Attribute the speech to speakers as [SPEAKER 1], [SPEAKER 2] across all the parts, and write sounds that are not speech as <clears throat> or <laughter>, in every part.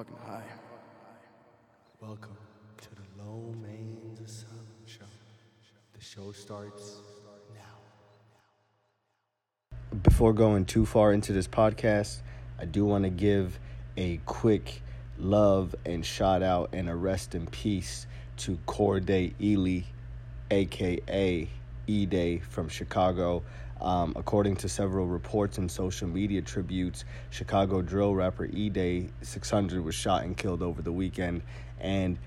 [SPEAKER 1] fucking high.
[SPEAKER 2] Welcome to the Lomain's Asylum Show. The show starts now. Before going too far into this podcast, I do want to give a quick love and shout out and a rest in peace to Corday Ely, aka E Day from Chicago. Um, according to several reports and social media tributes, Chicago drill rapper E Day 600 was shot and killed over the weekend. And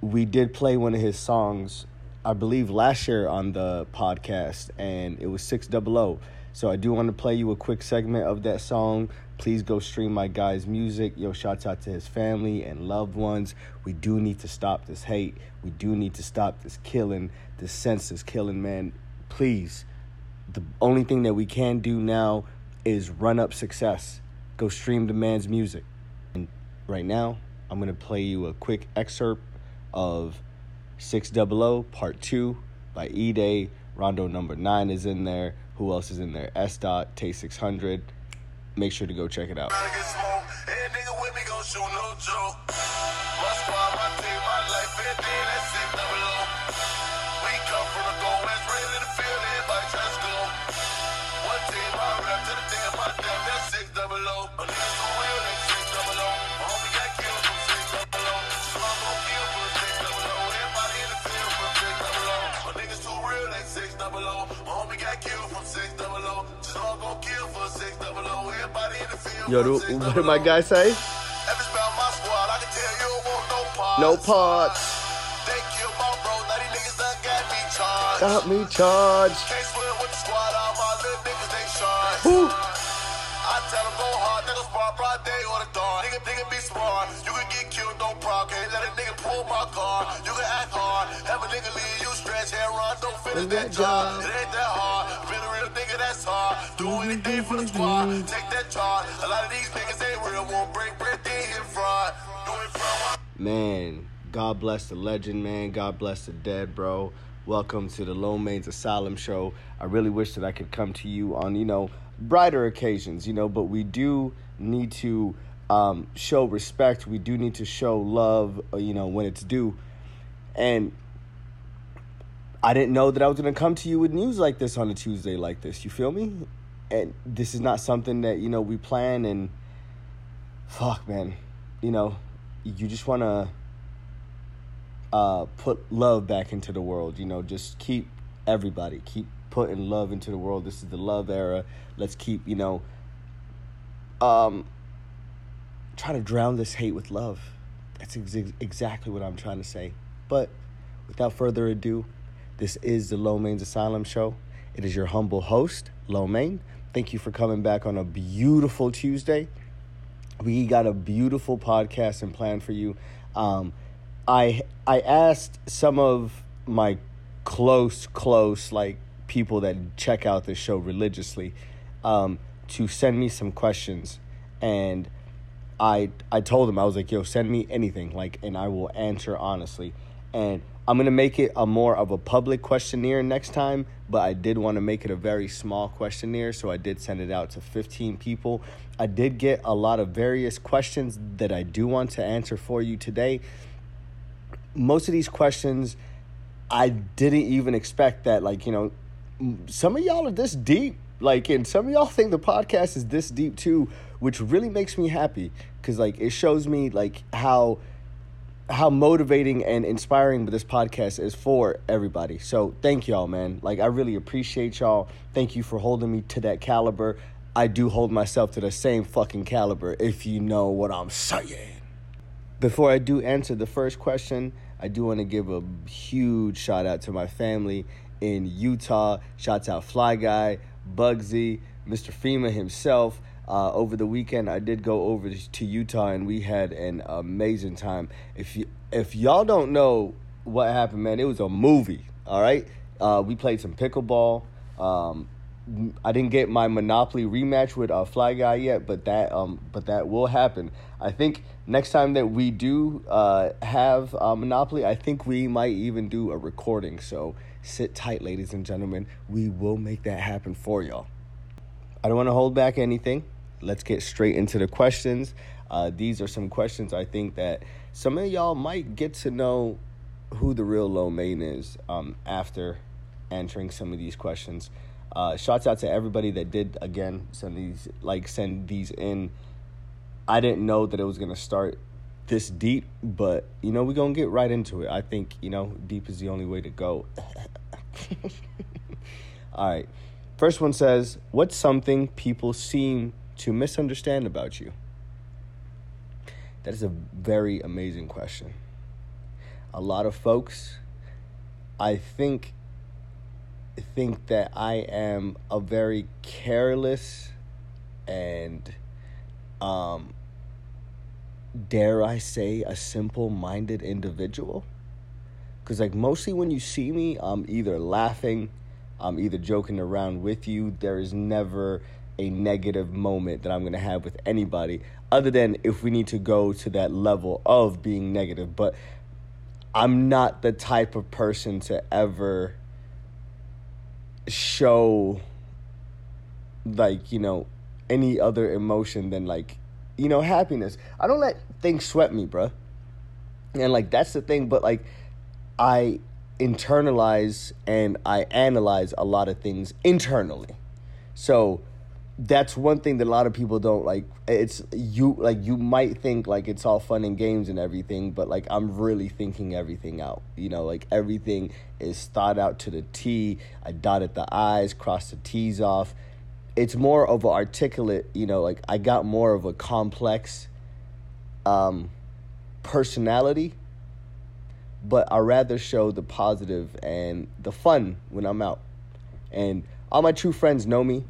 [SPEAKER 2] we did play one of his songs, I believe, last year on the podcast, and it was 600. So I do want to play you a quick segment of that song. Please go stream my guy's music. Yo, shouts out to his family and loved ones. We do need to stop this hate. We do need to stop this killing, this senseless killing, man. Please the only thing that we can do now is run up success. Go stream the man's music. And right now, I'm going to play you a quick excerpt of 600 Part 2 by E Day. Rondo number 9 is in there. Who else is in there? S. Dot, Tay 600. Make sure to go check it out. Yo, do, what did my guy say? No parts. Got me charged. Woo. I tell them go hard, niggas bar broad day or the dawn. Nigga, nigga be smart. You can get Can't let a nigga pull my car. You can act hard. Have a nigga leave you stretch hair run. Don't finish that job. It ain't that hard. Been a real nigga, that's hard. Do anything for the squad. Take that charge. A lot of these niggas ain't real. Won't break bread, they hit fraud. Do it from Man, God bless the legend, man. God bless the dead, bro. Welcome to the Lomain's Asylum Show. I really wish that I could come to you on, you know, brighter occasions, you know, but we do need to um, show respect. We do need to show love, uh, you know, when it's due. And I didn't know that I was going to come to you with news like this on a Tuesday like this. You feel me? And this is not something that, you know, we plan and fuck, man. You know, you just want to uh, put love back into the world, you know, just keep everybody, keep putting love into the world. This is the love era. Let's keep, you know, um, try to drown this hate with love. That's ex- exactly what I'm trying to say. But without further ado, this is the Lomain's Asylum Show. It is your humble host, Lomain. Thank you for coming back on a beautiful Tuesday. We got a beautiful podcast and plan for you. Um, I I asked some of my close, close like people that check out this show religiously um, to send me some questions, and I I told them I was like, "Yo, send me anything, like, and I will answer honestly." And I'm gonna make it a more of a public questionnaire next time, but I did want to make it a very small questionnaire, so I did send it out to 15 people. I did get a lot of various questions that I do want to answer for you today. Most of these questions, I didn't even expect that, like, you know, some of y'all are this deep. Like, and some of y'all think the podcast is this deep too, which really makes me happy because, like, it shows me like how how motivating and inspiring this podcast is for everybody. So thank y'all, man. Like, I really appreciate y'all. Thank you for holding me to that caliber. I do hold myself to the same fucking caliber, if you know what I'm saying. Before I do answer the first question, I do want to give a huge shout out to my family in Utah. Shouts out Fly Guy, Bugsy, Mr. FEMA himself. Uh, over the weekend, I did go over to Utah and we had an amazing time. If you if y'all don't know what happened, man, it was a movie. All right, uh, we played some pickleball. Um, I didn't get my Monopoly rematch with uh, Fly Guy yet, but that um, but that will happen. I think next time that we do uh, have uh, Monopoly, I think we might even do a recording. So sit tight, ladies and gentlemen. We will make that happen for y'all. I don't want to hold back anything. Let's get straight into the questions. Uh, these are some questions I think that some of y'all might get to know who the real Lomain is um, after answering some of these questions. Uh, shouts out to everybody that did again send these like send these in. I didn't know that it was gonna start this deep, but you know we're gonna get right into it. I think you know deep is the only way to go. <laughs> All right, first one says, "What's something people seem to misunderstand about you?" That is a very amazing question. A lot of folks, I think, think that I am a very careless and, um, dare I say, a simple minded individual. Because, like, mostly when you see me, I'm either laughing, I'm either joking around with you. There is never a negative moment that I'm going to have with anybody, other than if we need to go to that level of being negative. But I'm not the type of person to ever show like you know any other emotion than like you know happiness. I don't let things sweat me bruh. And like that's the thing but like i internalize and i analyze a lot of things internally. So that's one thing that a lot of people don't like it's you like you might think like it's all fun and games and everything but like i'm really thinking everything out you know like everything is thought out to the t i dotted the i's crossed the t's off. It's more of an articulate you know like i got more of a complex um personality but i rather show the positive and the fun when i'm out. And all my true friends know me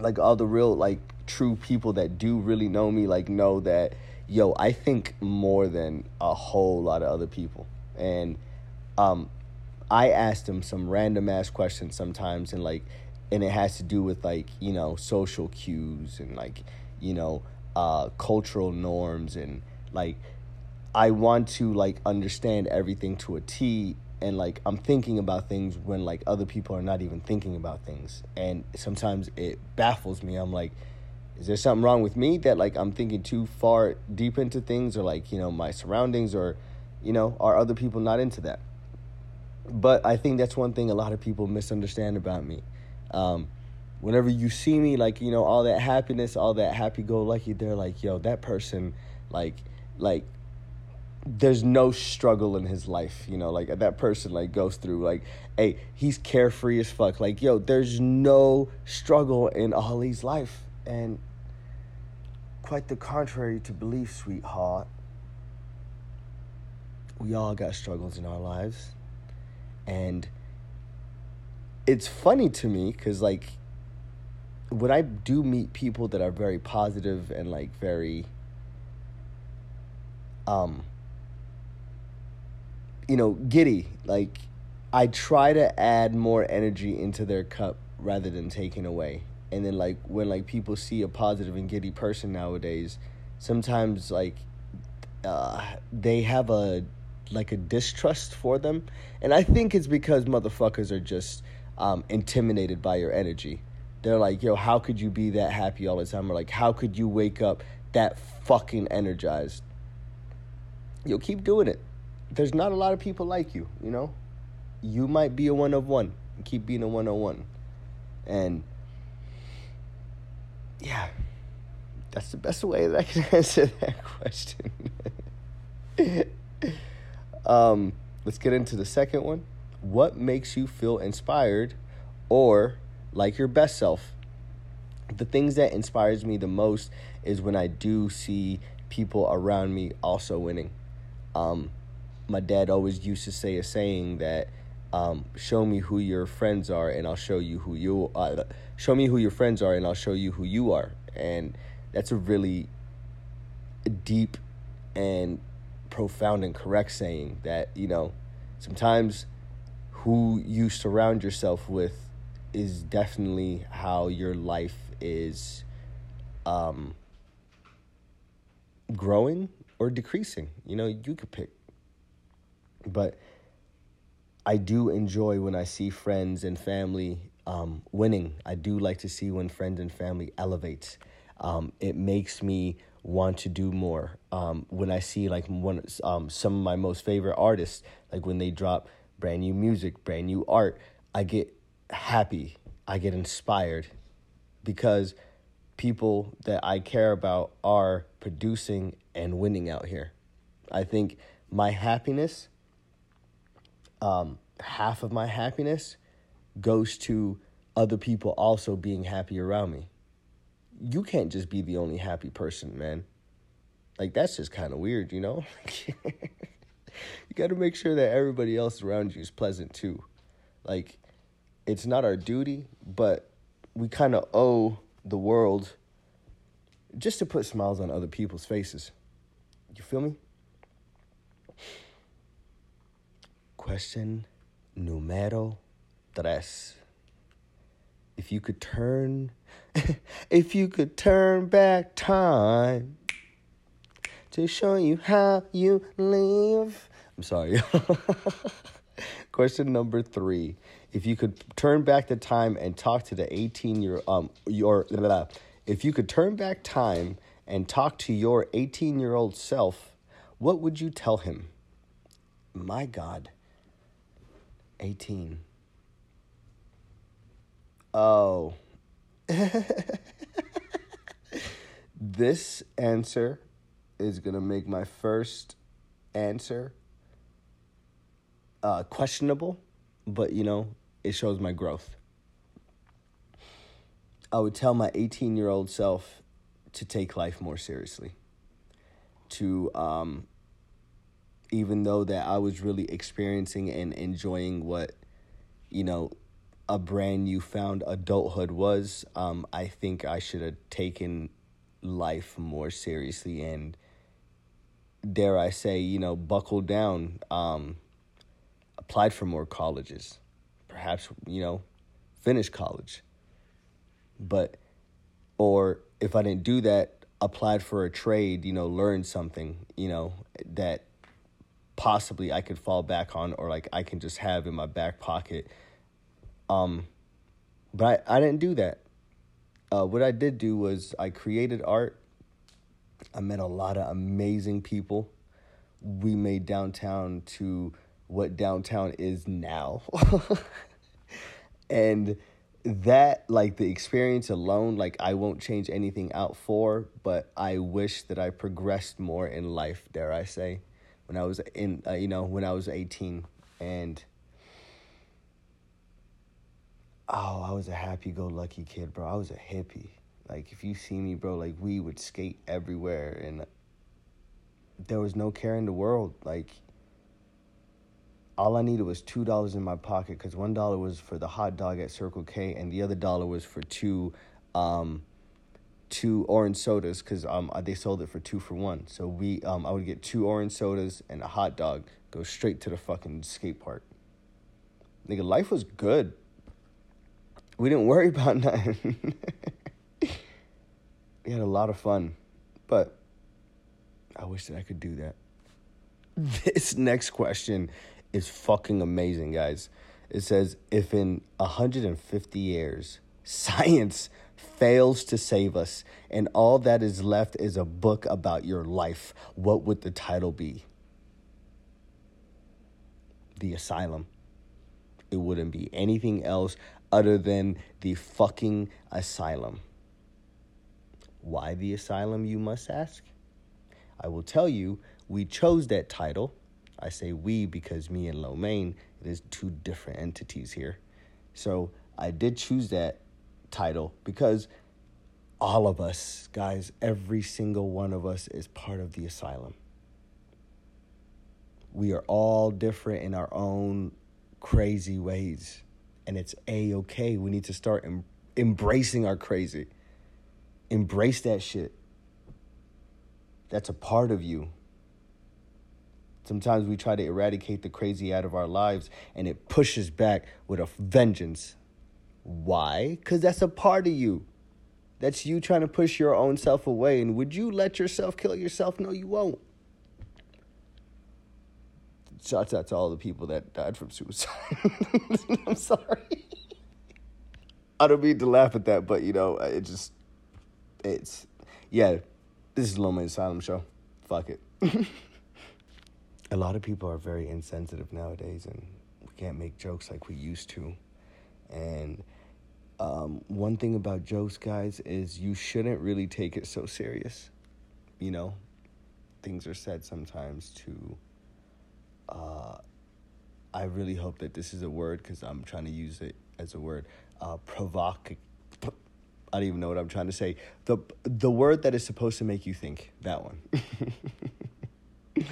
[SPEAKER 2] like all the real like true people that do really know me like know that yo i think more than a whole lot of other people. And um i ask them some random ass questions sometimes and like and it has to do with like you know social cues and like you know uh cultural norms and like i want to like understand everything to a t and like I'm thinking about things when like other people are not even thinking about things. And sometimes it baffles me. I'm like, is there something wrong with me that like I'm thinking too far deep into things or like, you know, my surroundings or you know, are other people not into that? But I think that's one thing a lot of people misunderstand about me. Um, whenever you see me, like, you know, all that happiness, all that happy go lucky, they're like, yo, that person, like, like there's no struggle in his life, you know, like that person like goes through like, hey, he's carefree as fuck. Like, yo, there's no struggle in Ali's life. And quite the contrary to belief, sweetheart. We all got struggles in our lives. And it's funny to me because like when I do meet people that are very positive and like very um you know, giddy. Like I try to add more energy into their cup rather than taking away. And then like when like people see a positive and giddy person nowadays, sometimes like uh, they have a like a distrust for them, and I think it's because motherfuckers are just um, intimidated by your energy. They're like, yo, how could you be that happy all the time? Or like, how could you wake up that fucking energized? Yo, keep doing it there's not a lot of people like you, you know? You might be a one of one. Keep being a one on one. And yeah, that's the best way that I can <laughs> answer that question. <laughs> um, let's get into the second one. What makes you feel inspired or like your best self? The things that inspires me the most is when I do see people around me also winning. Um, my dad always used to say a saying that um, show me who your friends are and I'll show you who you uh, show me who your friends are and I'll show you who you are. And that's a really deep and profound and correct saying that you know sometimes who you surround yourself with is definitely how your life is um, growing or decreasing. You know you could pick but I do enjoy when I see friends and family um, winning. I do like to see when friends and family elevates. Um, it makes me want to do more. Um, when I see like one um, some of my most favorite artists, like when they drop brand new music, brand new art, I get happy. I get inspired because people that I care about are producing and winning out here. I think my happiness, um, half of my happiness, goes to other people also being happy around me. You can't just be the only happy person, man. Like, that's just kind of weird, you know? <laughs> you got to make sure that everybody else around you is pleasant too. Like, it's not our duty, but we kind of owe the world just to put smiles on other people's faces. You feel me? Question numero tres. If you could turn, <laughs> if you could turn back time to show you how you live. I'm sorry. <laughs> Question number three. If you could turn back the time and talk to the 18 year um your blah, blah, if you could turn back time and talk to your 18 year old self, what would you tell him? My God. 18. Oh. <laughs> this answer is going to make my first answer uh, questionable, but you know, it shows my growth. I would tell my 18 year old self to take life more seriously. To, um, even though that I was really experiencing and enjoying what, you know, a brand new found adulthood was, um, I think I should have taken life more seriously and, dare I say, you know, buckled down, um, applied for more colleges, perhaps, you know, finish college. But, or if I didn't do that, applied for a trade, you know, learn something, you know, that possibly I could fall back on or like I can just have in my back pocket. Um, but I, I didn't do that. Uh, what I did do was I created art. I met a lot of amazing people. We made downtown to what downtown is now. <laughs> and that like the experience alone like i won't change anything out for but i wish that i progressed more in life dare i say when i was in uh, you know when i was 18 and oh i was a happy-go-lucky kid bro. I was a hippie. Like if you see me bro like we would skate everywhere and there was no care in the world. Like all I needed was two dollars in my pocket because one dollar was for the hot dog at Circle K and the other dollar was for two, um, two orange sodas because um they sold it for two for one. So we um I would get two orange sodas and a hot dog. Go straight to the fucking skate park. Nigga, life was good. We didn't worry <laughs> about nothing. we had a lot of fun, but I wish that I could do that. <laughs> This next question is fucking amazing, guys. It says if in 150 years <laughs> science fails to save us and all that is left is a book about your life, what would the title be? The Asylum. It wouldn't be anything else other than the fucking asylum. Why the asylum, you must ask? I will tell you, we chose that title I say we because me and Lomain, it is two different entities here. So I did choose that title because all of us, guys, every single one of us is part of the asylum. We are all different in our own crazy ways. And it's a okay. We need to start em- embracing our crazy. Embrace that shit. That's a part of you. Sometimes we try to eradicate the crazy out of our lives and it pushes back with a vengeance. Why? Because that's a part of you. That's you trying to push your own self away. And would you let yourself kill yourself? No, you won't. Shouts out to all the people that died from suicide. <laughs> I'm sorry. I don't mean to laugh at that, but you know, it just, it's, yeah, This is Loma Asylum Show. Fuck it. <laughs> a lot of people are very insensitive nowadays, and we can't make jokes like we used to. And um, one thing about jokes, guys, is you shouldn't really take it so serious. You know, things are said sometimes to. Uh, I really hope that this is a word because I'm trying to use it as a word. Uh, provoc. I don't even know what I'm trying to say. the The word that is supposed to make you think. That one. <laughs>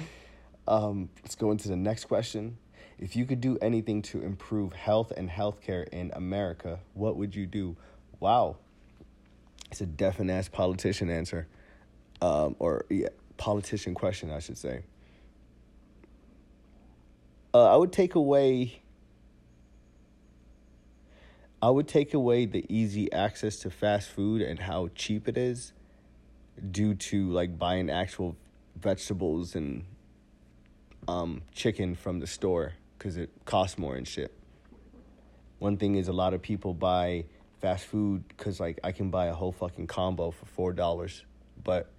[SPEAKER 2] um, let's go into the next question. If you could do anything to improve health and healthcare in America, what would you do? Wow, it's a definite ass politician answer, um, or yeah, politician question, I should say. Uh, I would take away. I would take away the easy access to fast food and how cheap it is, due to like buying actual vegetables and um, chicken from the store because it costs more and shit. One thing is a lot of people buy fast food because like I can buy a whole fucking combo for four dollars, but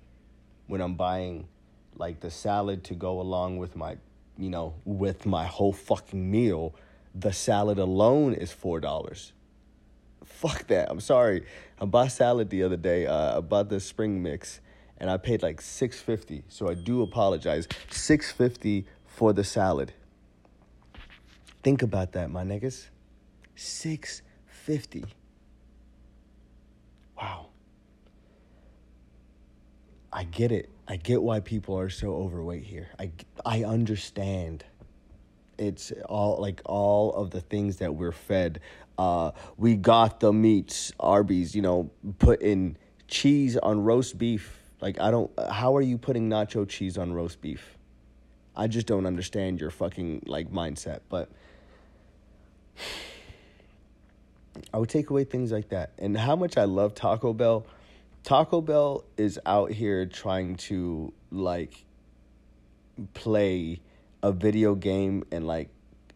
[SPEAKER 2] when I'm buying like the salad to go along with my, you know, with my whole fucking meal, the salad alone is four dollars. Fuck that. I'm sorry. I bought salad the other day. Uh, I bought the spring mix, and I paid like six fifty. So I do apologize. Six fifty for the salad. Think about that, my niggas. Six fifty. Wow. I get it. I get why people are so overweight here. I I understand. It's all like all of the things that we're fed. Uh, we got the meats, Arby's. You know, putting cheese on roast beef. Like I don't. How are you putting nacho cheese on roast beef? I just don't understand your fucking like mindset. But I would take away things like that. And how much I love Taco Bell. Taco Bell is out here trying to like play a video game and like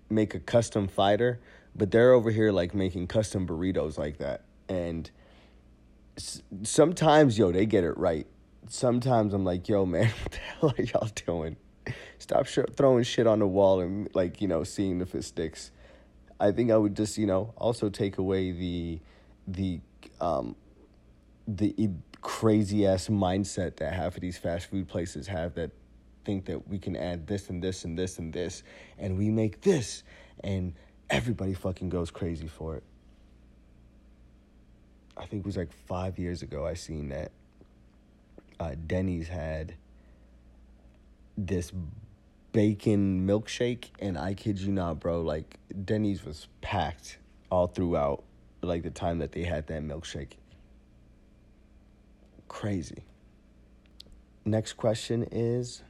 [SPEAKER 2] make a custom fighter, but they're over here like making custom burritos like that. And sometimes, yo, they get it right. Sometimes I'm like, yo, man, <laughs> what the hell are y'all doing? Stop sh- throwing shit on the wall and like you know seeing if it sticks. I think I would just you know also take away the the um the crazy ass mindset that half of these fast food places have that think that we can add this and this and this and this and we make this and everybody fucking goes crazy for it. I think it was like five years ago I seen that uh, Denny's had this bacon milkshake and I kid you not, bro, like Denny's was packed all throughout like the time that they had that milkshake. Crazy. Next question is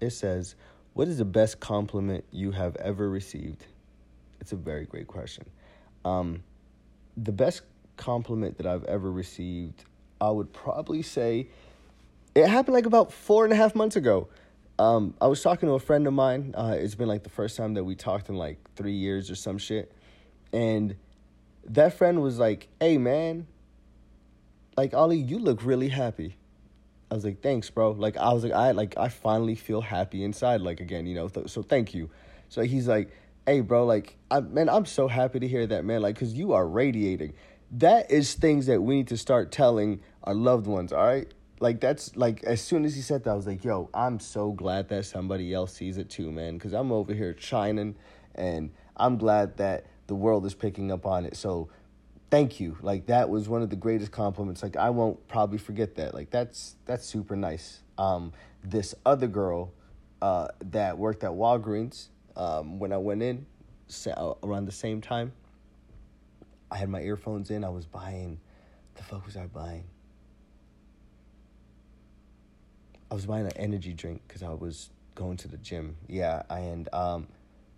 [SPEAKER 2] it says, What is the best compliment you have ever received? It's a very great question. Um, the best compliment that I've ever received, I would probably say it happened like about four and a half months ago. Um, I was talking to a friend of mine. Uh, it's been like the first time that we talked in like three years or some shit. And that friend was like, hey, man, like, Ollie, you look really happy. I was like, thanks, bro. Like, I was like, I like, I finally feel happy inside, like again, you know. Th- so thank you. So he's like, hey, bro, like, I man, I'm so happy to hear that, man. Like, cause you are radiating. That is things that we need to start telling our loved ones. All right, like that's like as soon as he said that, I was like, yo, I'm so glad that somebody else sees it too, man. Cause I'm over here shining, and I'm glad that the world is picking up on it. So thank you. Like that was one of the greatest compliments. Like i won't probably forget that. Like that's that's super nice. Um this other girl uh that worked at walgreens um when i went in sa- around the same time i had my earphones in. I was buying the fuck was i buying i was buying an energy drink because i was going to the gym yeah and um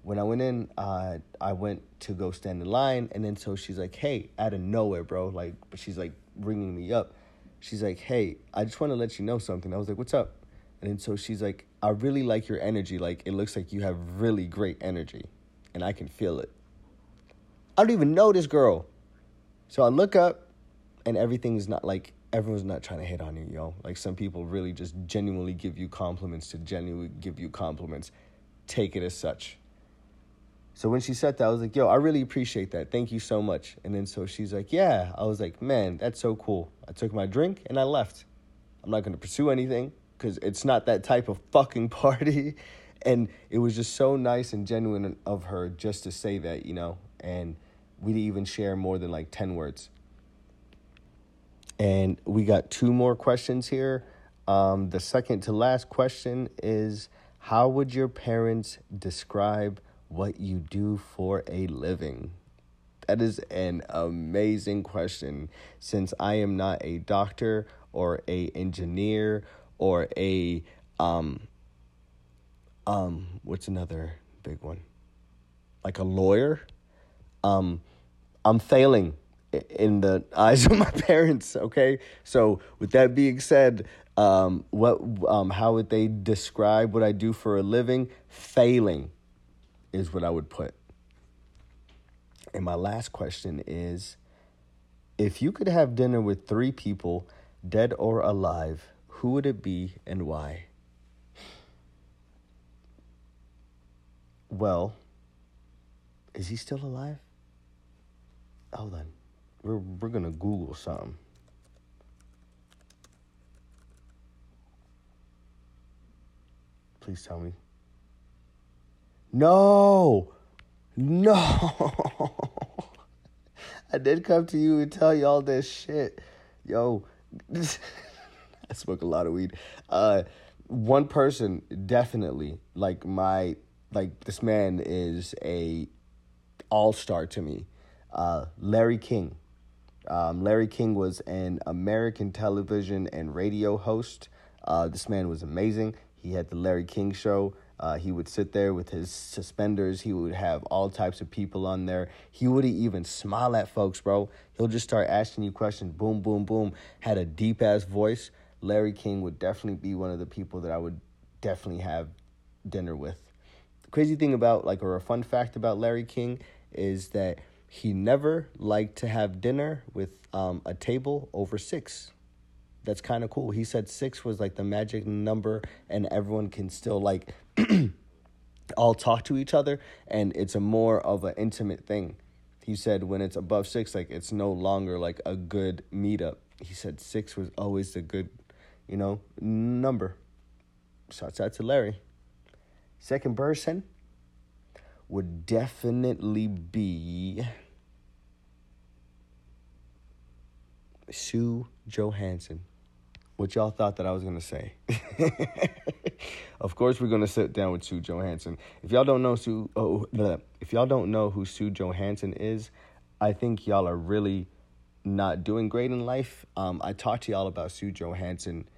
[SPEAKER 2] when I went in, uh, I went to go stand in line, and then so she's like, "Hey," out of nowhere, bro, like, but she's like ringing me up. She's like, "Hey, I just want to let you know something." I was like, "What's up?" And then so she's like, "I really like your energy. Like, it looks like you have really great energy, and I can feel it." I don't even know this girl, so I look up, and everything's not like everyone's not trying to hit on you, yo. Like some people really just genuinely give you compliments to genuinely give you compliments. Take it as such. So when she said that, I was like, yo, I really appreciate that. Thank you so much. And then so she's like, yeah. I was like, man, that's so cool. I took my drink and I left. I'm not going to pursue anything because it's not that type of fucking <laughs> party. And it was just so nice and genuine of her just to say that, you know, and we didn't even share more than like 10 words. And we got two more questions here. Um, the second to last question is How would your parents describe what you do for a living? That is an amazing question since I am not a doctor or a engineer or a um um what's another big one? Like a lawyer. Um I'm failing in the eyes of my <laughs> parents, okay? So with that being said, um what um how would they describe what I do for a living? Failing is what I would put. And my last question is if you could have dinner with three people, dead or alive, who would it be and why? Well, is he still alive? Hold on. We're, we're going to Google something. Please tell me. No! No! <laughs> I did come to you and tell you all this shit. Yo, <laughs> I smoke a lot of weed. Uh, one person definitely like my like this man is a all star to me. Uh, Larry King. Um, Larry King was an American television and radio host. Uh, this man was amazing. He had the Larry King show. Uh, he would sit there with his suspenders. He would have all types of people on there. He wouldn't even smile at folks, bro. He'll just start asking you questions. Boom, boom, boom. Had a deep ass voice. Larry King would definitely be one of the people that I would definitely have dinner with. The crazy thing about, like, or a fun fact about Larry King is that he never liked to have dinner with um, a table over six. That's kind of cool. He said six was like the magic number, and everyone can still like <clears throat> all talk to each other, and it's a more of an intimate thing. He said when it's above six, like it's no longer like a good meetup. He said six was always the good, you know, number. Shouts out to Larry. Second person would definitely be Sue Johanson. What y'all thought that I was gonna say? <laughs> of course, we're gonna sit down with Sue Johanson. If y'all don't know Sue, oh, if y'all don't know who Sue Johanson is, I think y'all are really not doing great in life. Um, I talked to y'all about Sue Johanson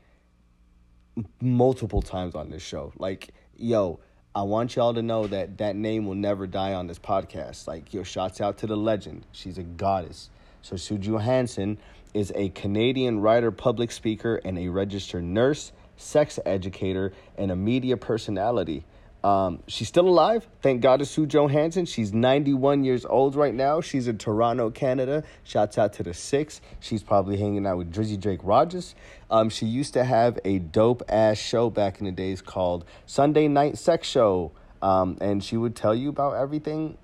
[SPEAKER 2] multiple times on this show. Like, yo, I want y'all to know that that name will never die on this podcast. Like, yo, shouts out to the legend. She's a goddess. So Sue Johanson is a Canadian writer, public speaker, and a registered nurse, sex educator, and a media personality. Um, she's still alive. Thank God to Sue Johanson. She's 91 years old right now. She's in Toronto, Canada. Shouts out to the six. She's probably hanging out with Drizzy Drake Rogers. Um, she used to have a dope ass show back in the days called Sunday Night Sex Show. Um, and she would tell you about everything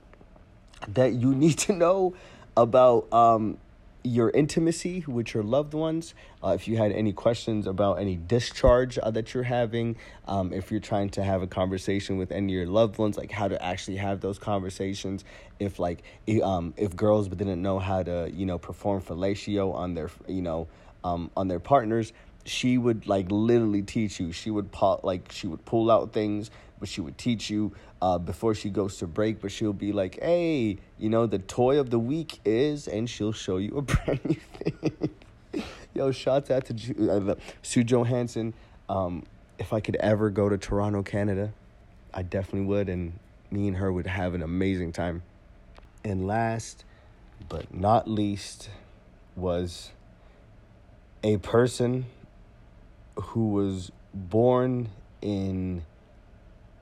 [SPEAKER 2] that you need to know about um, your intimacy with your loved ones. Uh, if you had any questions about any discharge uh, that you're having, um, if you're trying to have a conversation with any of your loved ones, like how to actually have those conversations. If like um, if girls didn't know how to you know perform fellatio on their you know um, on their partners, she would like literally teach you. She would pull like she would pull out things but she would teach you uh, before she goes to break. But she'll be like, "Hey, you know, the toy of the week is," and she'll show you a <laughs> brand new thing. Yo, shouts out to uh, Sue Johanson. Um, if I could ever go to Toronto, Canada, I definitely would, and me and her would have an amazing time. And last but not least was a person who was born in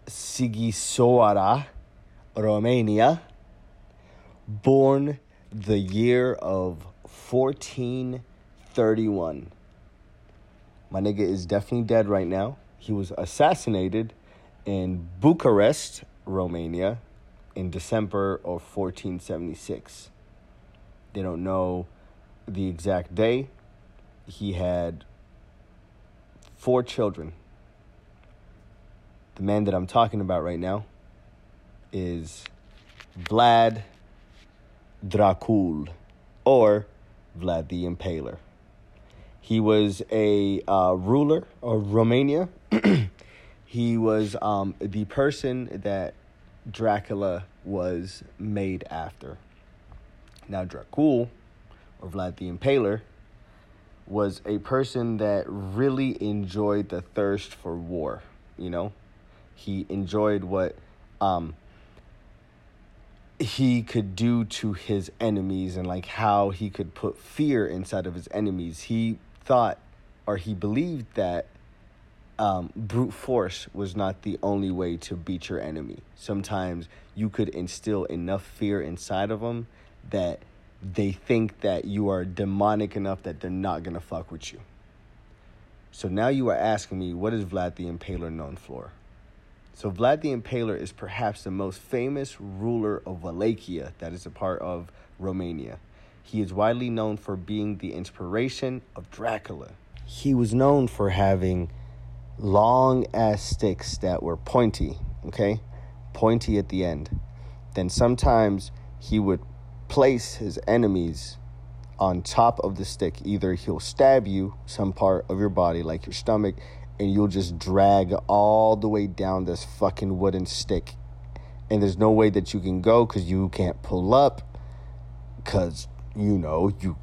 [SPEAKER 2] Sighisoara, Romania, born the year of 1431. My nigga is definitely dead right now. He was assassinated in Bucharest, Romania, in December of 1476. They don't know the exact day. He had four children. The man that I'm talking about right now is Vlad Dracul or Vlad the Impaler. He was a uh, ruler of Romania. <clears throat> he was um, the person that Dracula was made after. Now, Dracul, or Vlad the Impaler, was a person that really enjoyed the thirst for war. You know, he enjoyed what um, he could do to his enemies and like how he could put fear inside of his enemies. He thought or he believed that um, brute force was not the only way to beat your enemy. Sometimes you could instill enough fear inside of them that they think that you are demonic enough that they're not gonna fuck with you. So now you are asking me, what is Vlad the Impaler known for? So Vlad the Impaler is perhaps the most famous ruler of Wallachia, that is a part of Romania. He is widely known for being the inspiration of Dracula. He was known for having long ass sticks that were pointy, okay? Pointy at the end. Then sometimes he would place his enemies on top of the stick. Either he'll stab you, some part of your body, like your stomach, and you'll just drag all the way down this fucking wooden stick. And there's no way that you can go because you can't pull up because, you know, you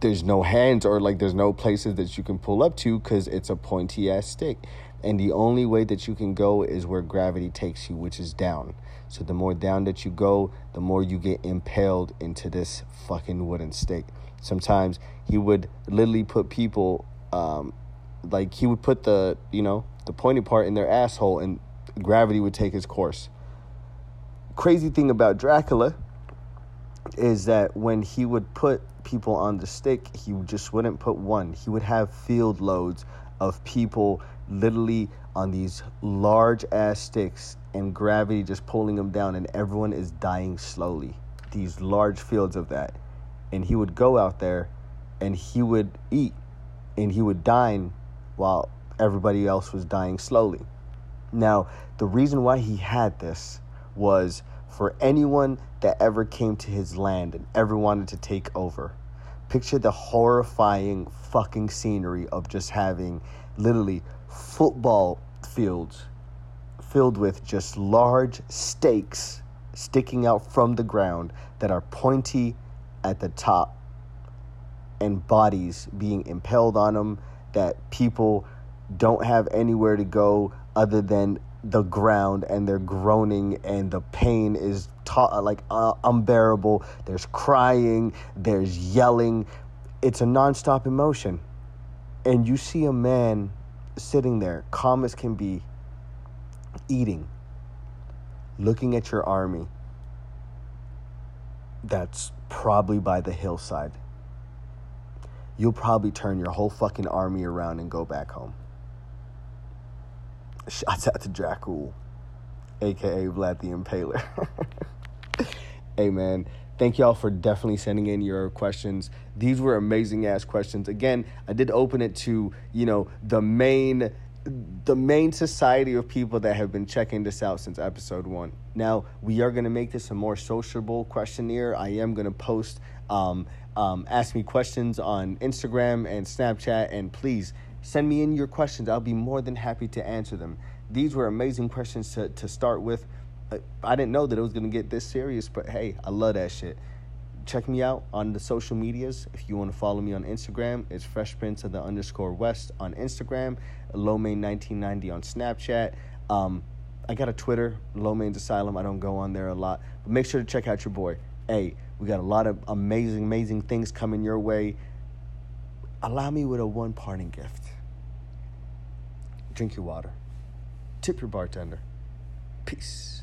[SPEAKER 2] there's no hands or like there's no places that you can pull up to because it's a pointy ass stick. And the only way that you can go is where gravity takes you, which is down. So the more down that you go, the more you get impaled into this fucking wooden stick. Sometimes he would literally put people, um, like he would put the you know the pointy part in their asshole, and gravity would take its course. Crazy thing about Dracula is that when he would put people on the stick, he just wouldn't put one. He would have field loads of people literally on these large ass sticks and gravity just pulling them down, and everyone is dying slowly. These large fields of that. And he would go out there and he would eat and he would dine while everybody else was dying slowly. Now, the reason why he had this was for anyone that ever came to his land and ever wanted to take over. Picture the horrifying fucking scenery of just having literally football fields filled with just large stakes sticking out from the ground that are pointy at the top and bodies being impaled on them that people don't have anywhere to go other than the ground and they're groaning and the pain is ta- like uh, unbearable. There's crying there's yelling. It's a nonstop emotion. And you see a man sitting there calm as can be eating looking at your army. That's probably by the hillside you'll probably turn your whole fucking army around and go back home Shouts out to Dracul, aka Vlad the Impaler. <laughs> hey man, thank y'all for definitely sending in your questions. These were amazing ass questions. Again, I did open it to, you know, the main the main society of people that have been checking this out since episode one. Now, we are going to make this a more sociable questionnaire. I am going to post, um, um, ask me questions on Instagram and Snapchat, and please Send me in your questions. I'll be more than happy to answer them. These were amazing questions to, to start with. I didn't know that it was going to get this serious, but hey, I love that shit. Check me out on the social medias. If you want to follow me on Instagram, it's Fresh Prince of the underscore West on Instagram, Lomain1990 on Snapchat. Um, I got a Twitter, Lomain's Asylum. I don't go on there a lot, but make sure to check out your boy. Hey, we got a lot of amazing, amazing things coming your way. Allow me with a one parting gift. Drink your water. Tip your bartender. Peace.